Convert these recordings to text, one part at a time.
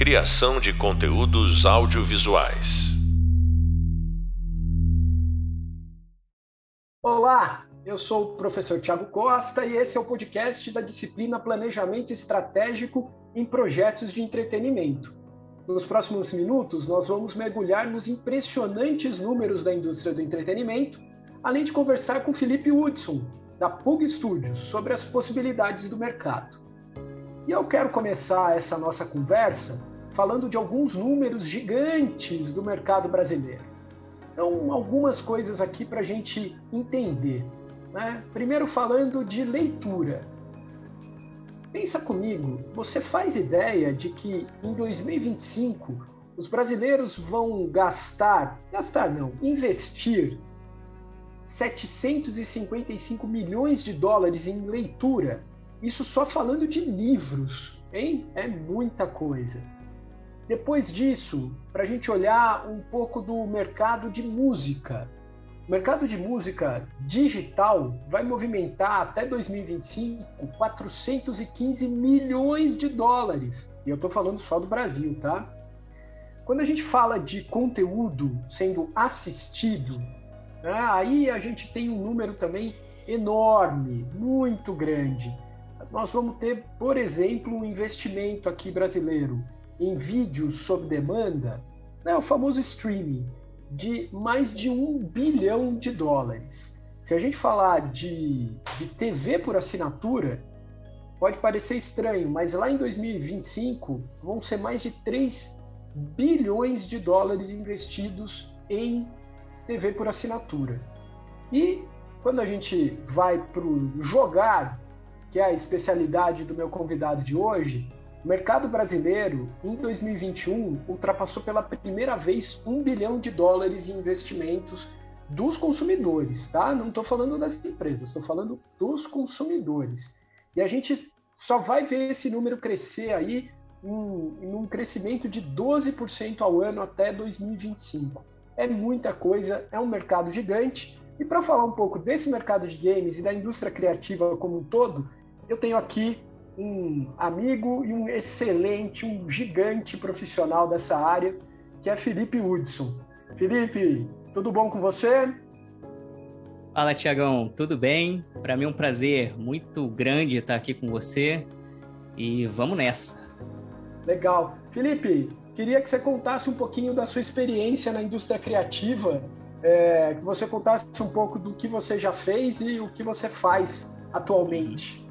Criação de conteúdos audiovisuais. Olá, eu sou o professor Tiago Costa e esse é o podcast da disciplina Planejamento Estratégico em Projetos de Entretenimento. Nos próximos minutos, nós vamos mergulhar nos impressionantes números da indústria do entretenimento, além de conversar com Felipe Hudson, da Pug Studios, sobre as possibilidades do mercado. E eu quero começar essa nossa conversa falando de alguns números gigantes do mercado brasileiro. Então, algumas coisas aqui para a gente entender. Né? Primeiro, falando de leitura. Pensa comigo, você faz ideia de que em 2025 os brasileiros vão gastar, gastar não, investir 755 milhões de dólares em leitura. Isso só falando de livros, hein? É muita coisa. Depois disso, para a gente olhar um pouco do mercado de música. O mercado de música digital vai movimentar até 2025 415 milhões de dólares. E eu estou falando só do Brasil, tá? Quando a gente fala de conteúdo sendo assistido, né, aí a gente tem um número também enorme, muito grande. Nós vamos ter, por exemplo, um investimento aqui brasileiro em vídeos sob demanda, né, o famoso streaming, de mais de um bilhão de dólares. Se a gente falar de, de TV por assinatura, pode parecer estranho, mas lá em 2025 vão ser mais de 3 bilhões de dólares investidos em TV por assinatura. E quando a gente vai para o jogar, que é a especialidade do meu convidado de hoje, o mercado brasileiro, em 2021, ultrapassou pela primeira vez um bilhão de dólares em investimentos dos consumidores, tá? Não estou falando das empresas, estou falando dos consumidores. E a gente só vai ver esse número crescer aí em, um crescimento de 12% ao ano até 2025. É muita coisa, é um mercado gigante. E para falar um pouco desse mercado de games e da indústria criativa como um todo, eu tenho aqui um amigo e um excelente, um gigante profissional dessa área, que é Felipe Hudson. Felipe, tudo bom com você? Fala, Tiagão, tudo bem? Para mim é um prazer muito grande estar aqui com você e vamos nessa. Legal. Felipe, queria que você contasse um pouquinho da sua experiência na indústria criativa, é, que você contasse um pouco do que você já fez e o que você faz atualmente.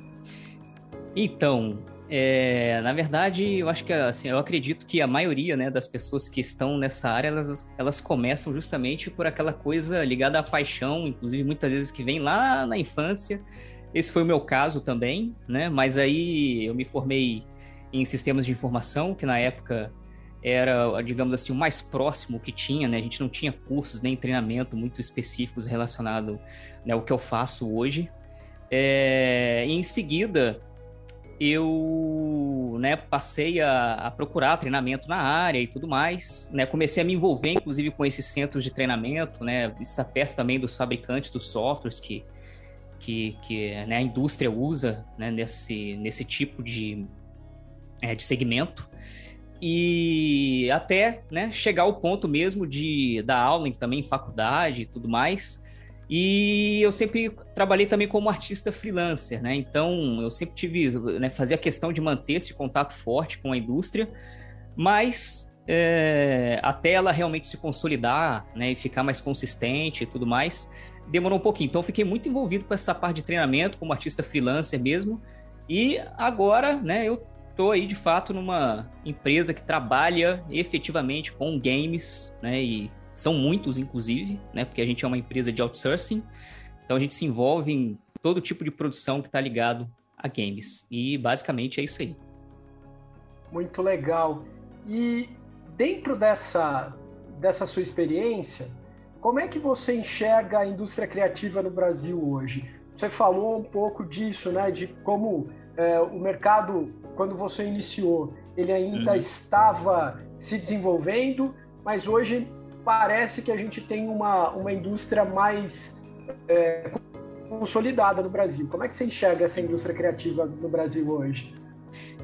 Então, é, na verdade, eu acho que assim, eu acredito que a maioria né, das pessoas que estão nessa área, elas, elas começam justamente por aquela coisa ligada à paixão, inclusive muitas vezes que vem lá na infância. Esse foi o meu caso também, né? Mas aí eu me formei em sistemas de informação, que na época era, digamos assim, o mais próximo que tinha, né? A gente não tinha cursos nem treinamento muito específicos relacionados né, ao que eu faço hoje. É, em seguida, eu né, passei a, a, procurar treinamento na área e tudo mais. Né, comecei a me envolver, inclusive, com esses centros de treinamento, né, estar perto também dos fabricantes dos softwares que, que, que né, a indústria usa né, nesse, nesse tipo de, é, de segmento. E até né, chegar ao ponto mesmo de dar aula também em faculdade e tudo mais. E eu sempre trabalhei também como artista freelancer, né? Então eu sempre tive, né, fazia questão de manter esse contato forte com a indústria, mas é, até ela realmente se consolidar, né, e ficar mais consistente e tudo mais, demorou um pouquinho. Então fiquei muito envolvido com essa parte de treinamento como artista freelancer mesmo. E agora, né, eu tô aí de fato numa empresa que trabalha efetivamente com games, né, e são muitos, inclusive, né? Porque a gente é uma empresa de outsourcing. Então a gente se envolve em todo tipo de produção que está ligado a games. E basicamente é isso aí. Muito legal. E dentro dessa, dessa sua experiência, como é que você enxerga a indústria criativa no Brasil hoje? Você falou um pouco disso, né? De como é, o mercado, quando você iniciou, ele ainda uhum. estava se desenvolvendo, mas hoje parece que a gente tem uma, uma indústria mais é, consolidada no Brasil. Como é que você enxerga essa indústria criativa no Brasil hoje?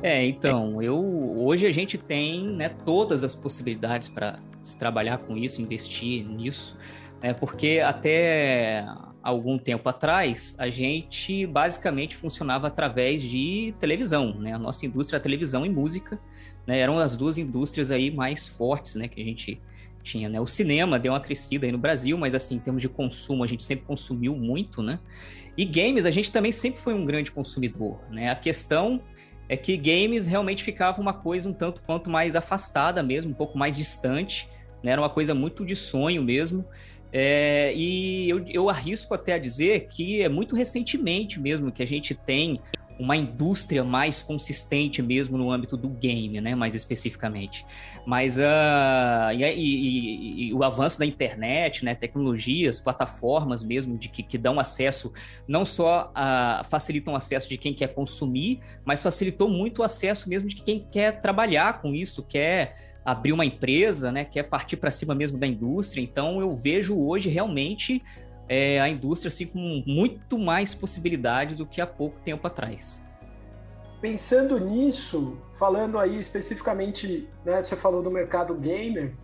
É, então, eu hoje a gente tem né, todas as possibilidades para trabalhar com isso, investir nisso, né, porque até algum tempo atrás a gente basicamente funcionava através de televisão, né? A nossa indústria, a televisão e música, né, eram as duas indústrias aí mais fortes, né, que a gente tinha, né? O cinema deu uma crescida aí no Brasil, mas assim, em termos de consumo, a gente sempre consumiu muito, né? E games, a gente também sempre foi um grande consumidor, né? A questão é que games realmente ficava uma coisa um tanto quanto mais afastada mesmo, um pouco mais distante, né? Era uma coisa muito de sonho mesmo. É, e eu, eu arrisco até a dizer que é muito recentemente mesmo que a gente tem uma indústria mais consistente mesmo no âmbito do game, né, mais especificamente. Mas uh, e, e, e, o avanço da internet, né, tecnologias, plataformas mesmo de que, que dão acesso, não só uh, facilitam o acesso de quem quer consumir, mas facilitou muito o acesso mesmo de quem quer trabalhar com isso, quer abrir uma empresa, né, quer partir para cima mesmo da indústria. Então eu vejo hoje realmente é, a indústria assim, com muito mais possibilidades do que há pouco tempo atrás. Pensando nisso, falando aí especificamente, né, você falou do mercado gamer,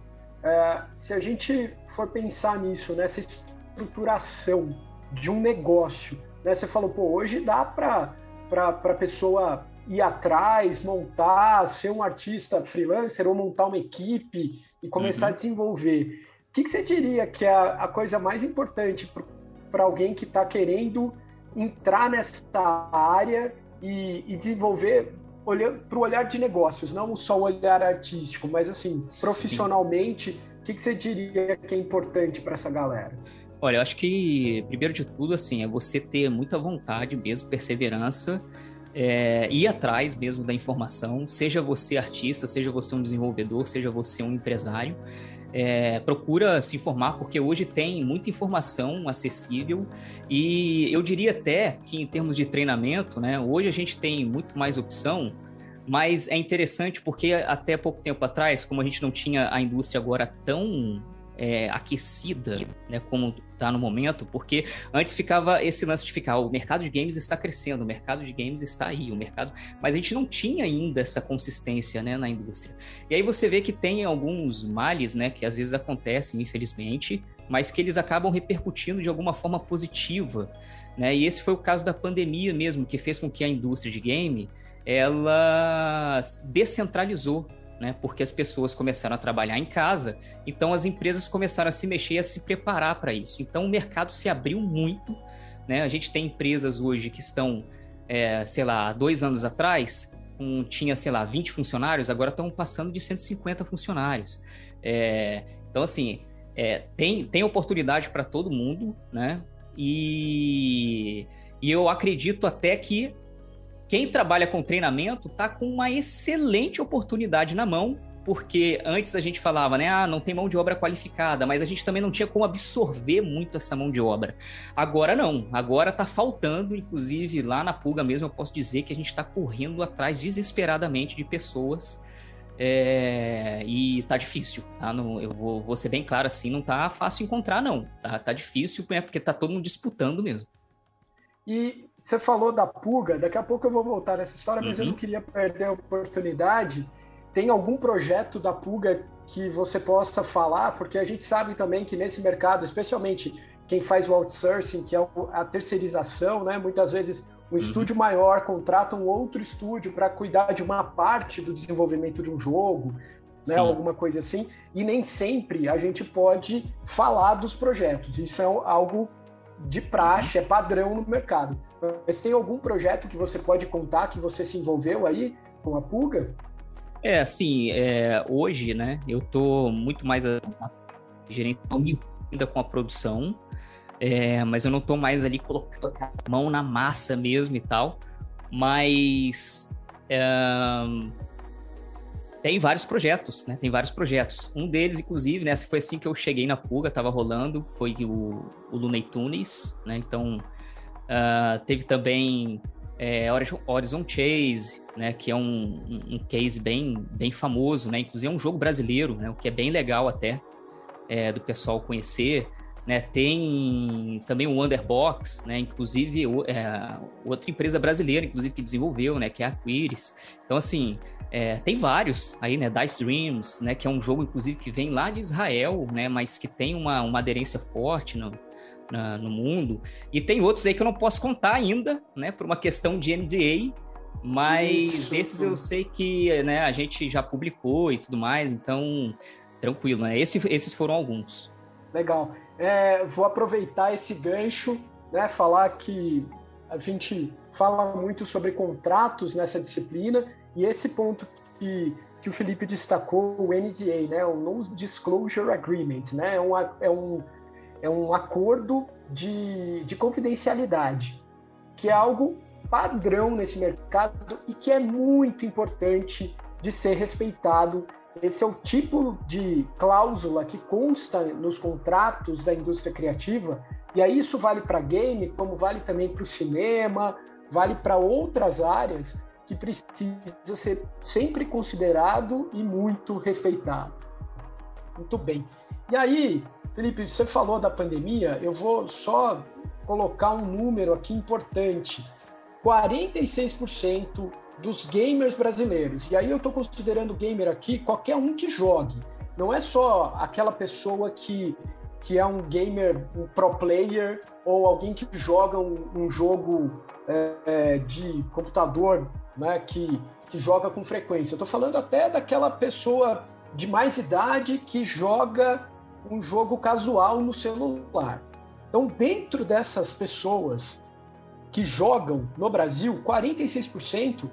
é, se a gente for pensar nisso, nessa estruturação de um negócio, né, você falou, pô, hoje dá para a pessoa ir atrás, montar, ser um artista freelancer ou montar uma equipe e começar uhum. a desenvolver. O que, que você diria que é a, coisa mais importante para alguém que está querendo entrar nessa área e, e desenvolver para o olhar de negócios, não só o olhar artístico, mas assim, profissionalmente, o que, que você diria que é importante para essa galera? Olha, eu acho que, primeiro de tudo, assim, é você ter muita vontade mesmo, perseverança, é, ir atrás mesmo da informação, seja você artista, seja você um desenvolvedor, seja você um empresário é, procura se informar, porque hoje tem muita informação acessível. E eu diria até que em termos de treinamento, né, hoje a gente tem muito mais opção, mas é interessante porque até pouco tempo atrás, como a gente não tinha a indústria agora tão é, aquecida, né, como está no momento, porque antes ficava esse lance de ficar, o mercado de games está crescendo, o mercado de games está aí, o mercado, mas a gente não tinha ainda essa consistência, né, na indústria. E aí você vê que tem alguns males, né, que às vezes acontecem, infelizmente, mas que eles acabam repercutindo de alguma forma positiva, né? E esse foi o caso da pandemia mesmo, que fez com que a indústria de game ela descentralizou né? Porque as pessoas começaram a trabalhar em casa, então as empresas começaram a se mexer e a se preparar para isso. Então o mercado se abriu muito, né? A gente tem empresas hoje que estão, é, sei lá, dois anos atrás, um, tinha, sei lá, 20 funcionários, agora estão passando de 150 funcionários. É, então, assim, é, tem, tem oportunidade para todo mundo, né? E, e eu acredito até que quem trabalha com treinamento está com uma excelente oportunidade na mão, porque antes a gente falava, né, ah, não tem mão de obra qualificada, mas a gente também não tinha como absorver muito essa mão de obra. Agora não, agora está faltando, inclusive lá na Pulga mesmo, eu posso dizer que a gente está correndo atrás desesperadamente de pessoas é, e tá difícil, tá? Não, eu vou, vou ser bem claro assim, não tá fácil encontrar, não. Tá, tá difícil, é porque tá todo mundo disputando mesmo. E você falou da Puga, daqui a pouco eu vou voltar nessa história, mas uhum. eu não uhum. queria perder a oportunidade. Tem algum projeto da Puga que você possa falar? Porque a gente sabe também que nesse mercado, especialmente quem faz o outsourcing, que é a terceirização, né? Muitas vezes um uhum. estúdio maior contrata um outro estúdio para cuidar de uma parte do desenvolvimento de um jogo, né? Alguma coisa assim. E nem sempre a gente pode falar dos projetos. Isso é algo de praxe, é padrão no mercado. Mas tem algum projeto que você pode contar que você se envolveu aí com a Pulga? É, assim, é, hoje, né, eu tô muito mais gerente ainda com a produção, é, mas eu não tô mais ali colocando a mão na massa mesmo e tal, mas é, tem vários projetos, né? Tem vários projetos. Um deles, inclusive, né? Foi assim que eu cheguei na Puga, tava rolando, foi o, o Looney Tunes, né? Então, uh, teve também é, Horizon Chase, né? Que é um, um, case bem, bem famoso, né? Inclusive é um jogo brasileiro, né? O que é bem legal até é, do pessoal conhecer. né? Tem também o Wonderbox, né? Inclusive é, outra empresa brasileira, inclusive que desenvolveu, né? Que é a Quiris. Então assim, é, tem vários aí, né? Dice Dreams, né? Que é um jogo inclusive que vem lá de Israel, né? Mas que tem uma, uma aderência forte no, na, no mundo. E tem outros aí que eu não posso contar ainda, né? Por uma questão de NDA. Mas Isso. esses eu sei que né, a gente já publicou e tudo mais, então tranquilo, né? Esse, esses foram alguns. Legal. É, vou aproveitar esse gancho, né? Falar que a gente fala muito sobre contratos nessa disciplina e esse ponto que, que o Felipe destacou, o NDA, né? O Non-Disclosure Agreement, né? É um, é um, é um acordo de, de confidencialidade, que é algo padrão nesse mercado e que é muito importante de ser respeitado esse é o tipo de cláusula que consta nos contratos da indústria criativa, e aí isso vale para game, como vale também para o cinema, vale para outras áreas que precisa ser sempre considerado e muito respeitado. Muito bem. E aí, Felipe, você falou da pandemia, eu vou só colocar um número aqui importante. 46% dos gamers brasileiros. E aí eu estou considerando gamer aqui qualquer um que jogue. Não é só aquela pessoa que, que é um gamer, um pro player, ou alguém que joga um, um jogo é, é, de computador, né, que, que joga com frequência. Eu estou falando até daquela pessoa de mais idade que joga um jogo casual no celular. Então, dentro dessas pessoas que jogam no Brasil, 46%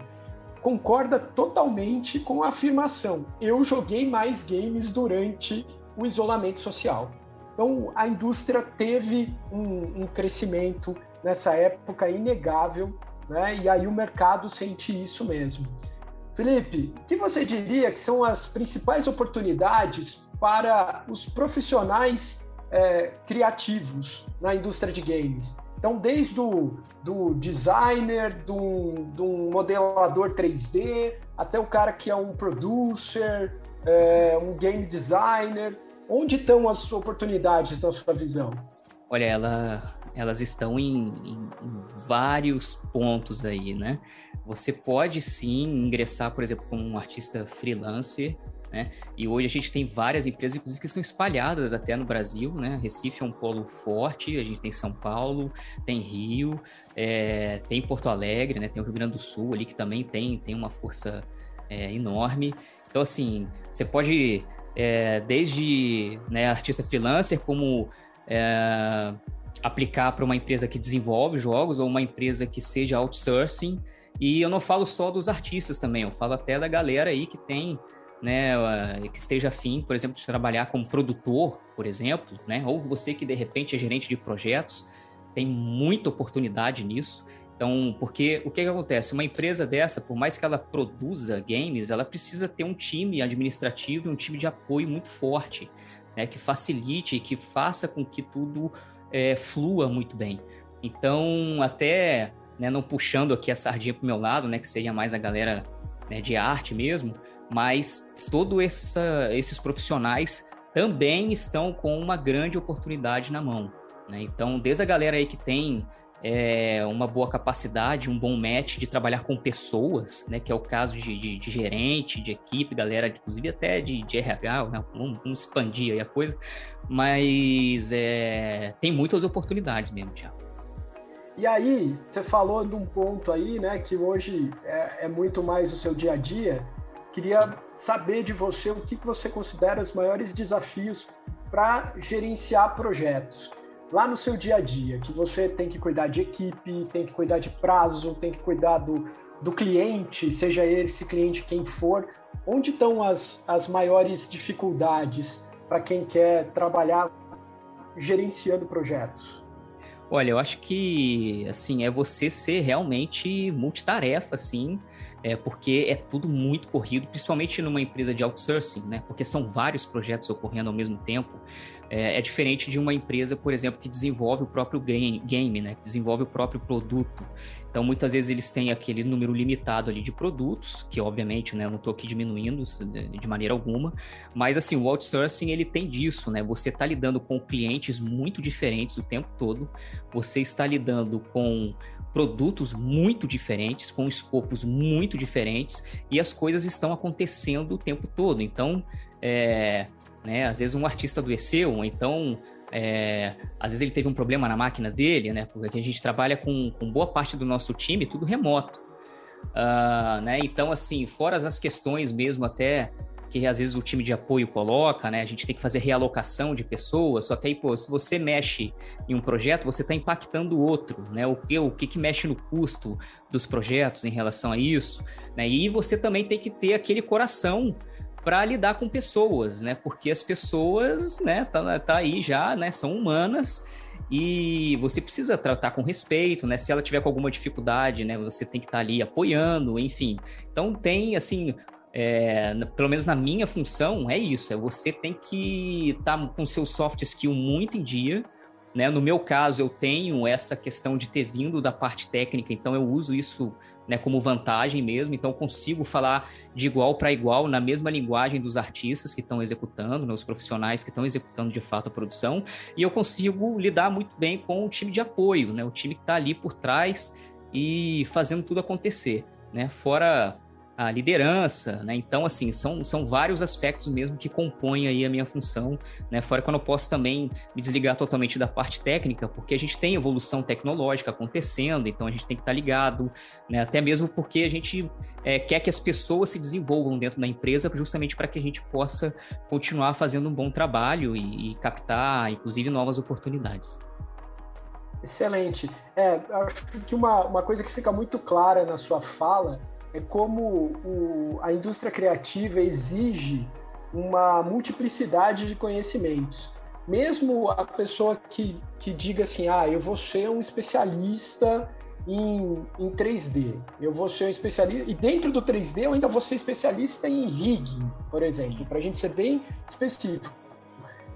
concorda totalmente com a afirmação: eu joguei mais games durante o isolamento social. Então, a indústria teve um, um crescimento nessa época inegável, né? e aí o mercado sente isso mesmo. Felipe, o que você diria que são as principais oportunidades para os profissionais é, criativos na indústria de games? Então, desde o do designer, do, do modelador 3D, até o cara que é um producer, é, um game designer, onde estão as oportunidades na sua visão? Olha, ela, elas estão em, em, em, vários pontos aí, né? Você pode sim ingressar, por exemplo, como um artista freelancer né? E hoje a gente tem várias empresas, inclusive, que estão espalhadas até no Brasil. Né? Recife é um polo forte, a gente tem São Paulo, tem Rio, é, tem Porto Alegre, né? tem o Rio Grande do Sul ali, que também tem, tem uma força é, enorme. Então, assim, você pode, é, desde né, artista freelancer, como é, aplicar para uma empresa que desenvolve jogos ou uma empresa que seja outsourcing. E eu não falo só dos artistas também, eu falo até da galera aí que tem né, que esteja afim, por exemplo, de trabalhar como produtor, por exemplo, né, ou você que de repente é gerente de projetos, tem muita oportunidade nisso. Então, porque o que, que acontece? Uma empresa dessa, por mais que ela produza games, ela precisa ter um time administrativo e um time de apoio muito forte, né, que facilite, que faça com que tudo é, flua muito bem. Então, até né, não puxando aqui a sardinha para o meu lado, né, que seria mais a galera né, de arte mesmo, mas todos esses profissionais também estão com uma grande oportunidade na mão. Né? Então, desde a galera aí que tem é, uma boa capacidade, um bom match de trabalhar com pessoas, né? que é o caso de, de, de gerente, de equipe, galera, inclusive até de, de RH, né? vamos, vamos, expandir aí a coisa, mas é, tem muitas oportunidades mesmo, Tiago. E aí, você falou de um ponto aí, né, que hoje é, é muito mais o seu dia a dia, Queria saber de você o que você considera os maiores desafios para gerenciar projetos lá no seu dia a dia, que você tem que cuidar de equipe, tem que cuidar de prazo, tem que cuidar do, do cliente, seja esse cliente quem for. Onde estão as, as maiores dificuldades para quem quer trabalhar gerenciando projetos? Olha, eu acho que assim é você ser realmente multitarefa, assim, é, porque é tudo muito corrido, principalmente numa empresa de outsourcing, né? Porque são vários projetos ocorrendo ao mesmo tempo. É, é diferente de uma empresa, por exemplo, que desenvolve o próprio game, né? Desenvolve o próprio produto. Então, muitas vezes eles têm aquele número limitado ali de produtos, que obviamente, né, eu não estou aqui diminuindo de maneira alguma, mas assim, o outsourcing ele tem disso, né? Você está lidando com clientes muito diferentes o tempo todo, você está lidando com produtos muito diferentes, com escopos muito diferentes, e as coisas estão acontecendo o tempo todo. Então, é, né, às vezes um artista adoeceu, ou então é, às vezes ele teve um problema na máquina dele, né? Porque a gente trabalha com, com boa parte do nosso time tudo remoto. Uh, né? Então, assim, fora as questões mesmo até que às vezes o time de apoio coloca, né? A gente tem que fazer realocação de pessoas, só que aí, pô, se você mexe em um projeto, você está impactando o outro, né? O que, o que que mexe no custo dos projetos em relação a isso, né? E você também tem que ter aquele coração para lidar com pessoas, né? Porque as pessoas, né, tá, tá aí já, né, são humanas e você precisa tratar com respeito, né? Se ela tiver com alguma dificuldade, né, você tem que estar tá ali apoiando, enfim. Então tem assim é, pelo menos na minha função, é isso: é você tem que estar tá com seu soft skill muito em dia. Né? No meu caso, eu tenho essa questão de ter vindo da parte técnica, então eu uso isso né, como vantagem mesmo, então consigo falar de igual para igual na mesma linguagem dos artistas que estão executando, né, os profissionais que estão executando de fato a produção, e eu consigo lidar muito bem com o time de apoio, né, o time que está ali por trás e fazendo tudo acontecer. Né? Fora a liderança, né? Então, assim, são, são vários aspectos mesmo que compõem aí a minha função, né? Fora que eu posso também me desligar totalmente da parte técnica, porque a gente tem evolução tecnológica acontecendo, então a gente tem que estar ligado, né? Até mesmo porque a gente é, quer que as pessoas se desenvolvam dentro da empresa, justamente para que a gente possa continuar fazendo um bom trabalho e, e captar, inclusive, novas oportunidades. Excelente. É, acho que uma, uma coisa que fica muito clara na sua fala é como o, a indústria criativa exige uma multiplicidade de conhecimentos. Mesmo a pessoa que, que diga assim, ah, eu vou ser um especialista em, em 3D, eu vou ser um especialista, e dentro do 3D eu ainda vou ser especialista em rigging, por exemplo, para a gente ser bem específico.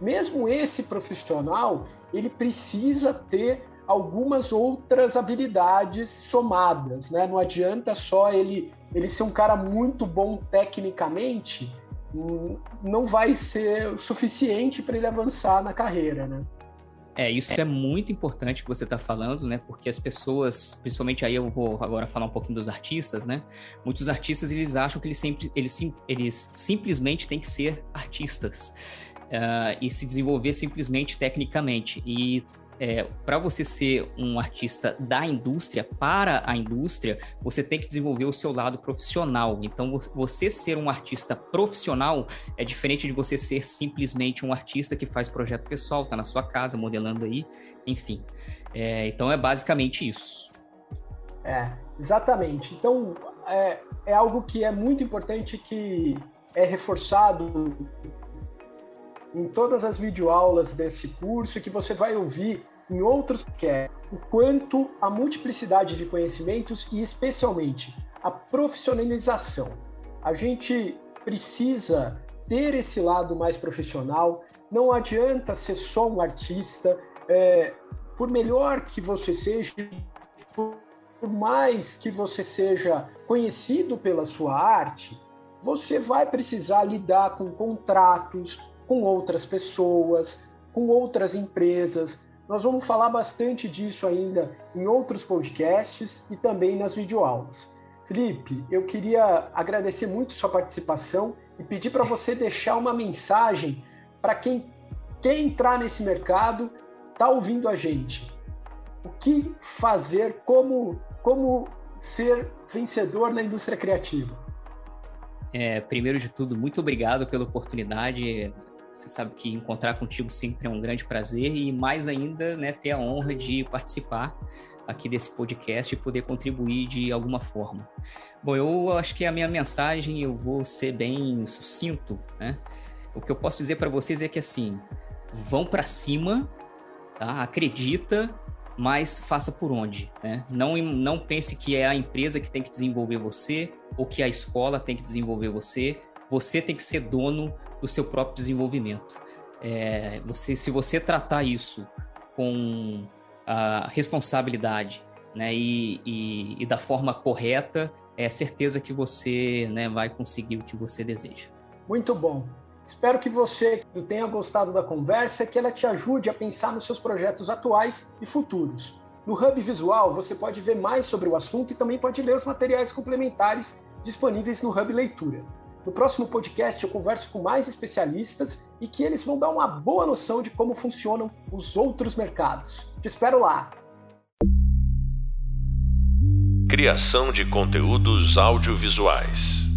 Mesmo esse profissional, ele precisa ter algumas outras habilidades somadas, né? Não adianta só ele ele ser um cara muito bom tecnicamente, hum, não vai ser suficiente para ele avançar na carreira, né? É, isso é muito importante que você está falando, né? Porque as pessoas, principalmente aí eu vou agora falar um pouquinho dos artistas, né? Muitos artistas eles acham que eles sempre, eles, eles simplesmente têm que ser artistas uh, e se desenvolver simplesmente tecnicamente. E é, para você ser um artista da indústria, para a indústria, você tem que desenvolver o seu lado profissional. Então, você ser um artista profissional é diferente de você ser simplesmente um artista que faz projeto pessoal, tá na sua casa, modelando aí, enfim. É, então, é basicamente isso. É, exatamente. Então, é, é algo que é muito importante que é reforçado em todas as videoaulas desse curso que você vai ouvir em outros que é o quanto a multiplicidade de conhecimentos e especialmente a profissionalização. A gente precisa ter esse lado mais profissional. Não adianta ser só um artista. É, por melhor que você seja, por mais que você seja conhecido pela sua arte, você vai precisar lidar com contratos, com outras pessoas, com outras empresas, nós vamos falar bastante disso ainda em outros podcasts e também nas videoaulas. Felipe, eu queria agradecer muito sua participação e pedir para você deixar uma mensagem para quem quer entrar nesse mercado, está ouvindo a gente. O que fazer, como, como ser vencedor na indústria criativa? É, primeiro de tudo, muito obrigado pela oportunidade. Você sabe que encontrar contigo sempre é um grande prazer e mais ainda, né, ter a honra de participar aqui desse podcast e poder contribuir de alguma forma. Bom, eu acho que a minha mensagem eu vou ser bem sucinto, né? O que eu posso dizer para vocês é que assim, vão para cima, tá? Acredita mas faça por onde. Né? Não, não pense que é a empresa que tem que desenvolver você ou que a escola tem que desenvolver você. Você tem que ser dono do seu próprio desenvolvimento. É, você, se você tratar isso com a responsabilidade né, e, e, e, da forma correta, é certeza que você né, vai conseguir o que você deseja. Muito bom. Espero que você tenha gostado da conversa, que ela te ajude a pensar nos seus projetos atuais e futuros. No Hub Visual, você pode ver mais sobre o assunto e também pode ler os materiais complementares disponíveis no Hub Leitura. No próximo podcast, eu converso com mais especialistas e que eles vão dar uma boa noção de como funcionam os outros mercados. Te espero lá! Criação de conteúdos audiovisuais.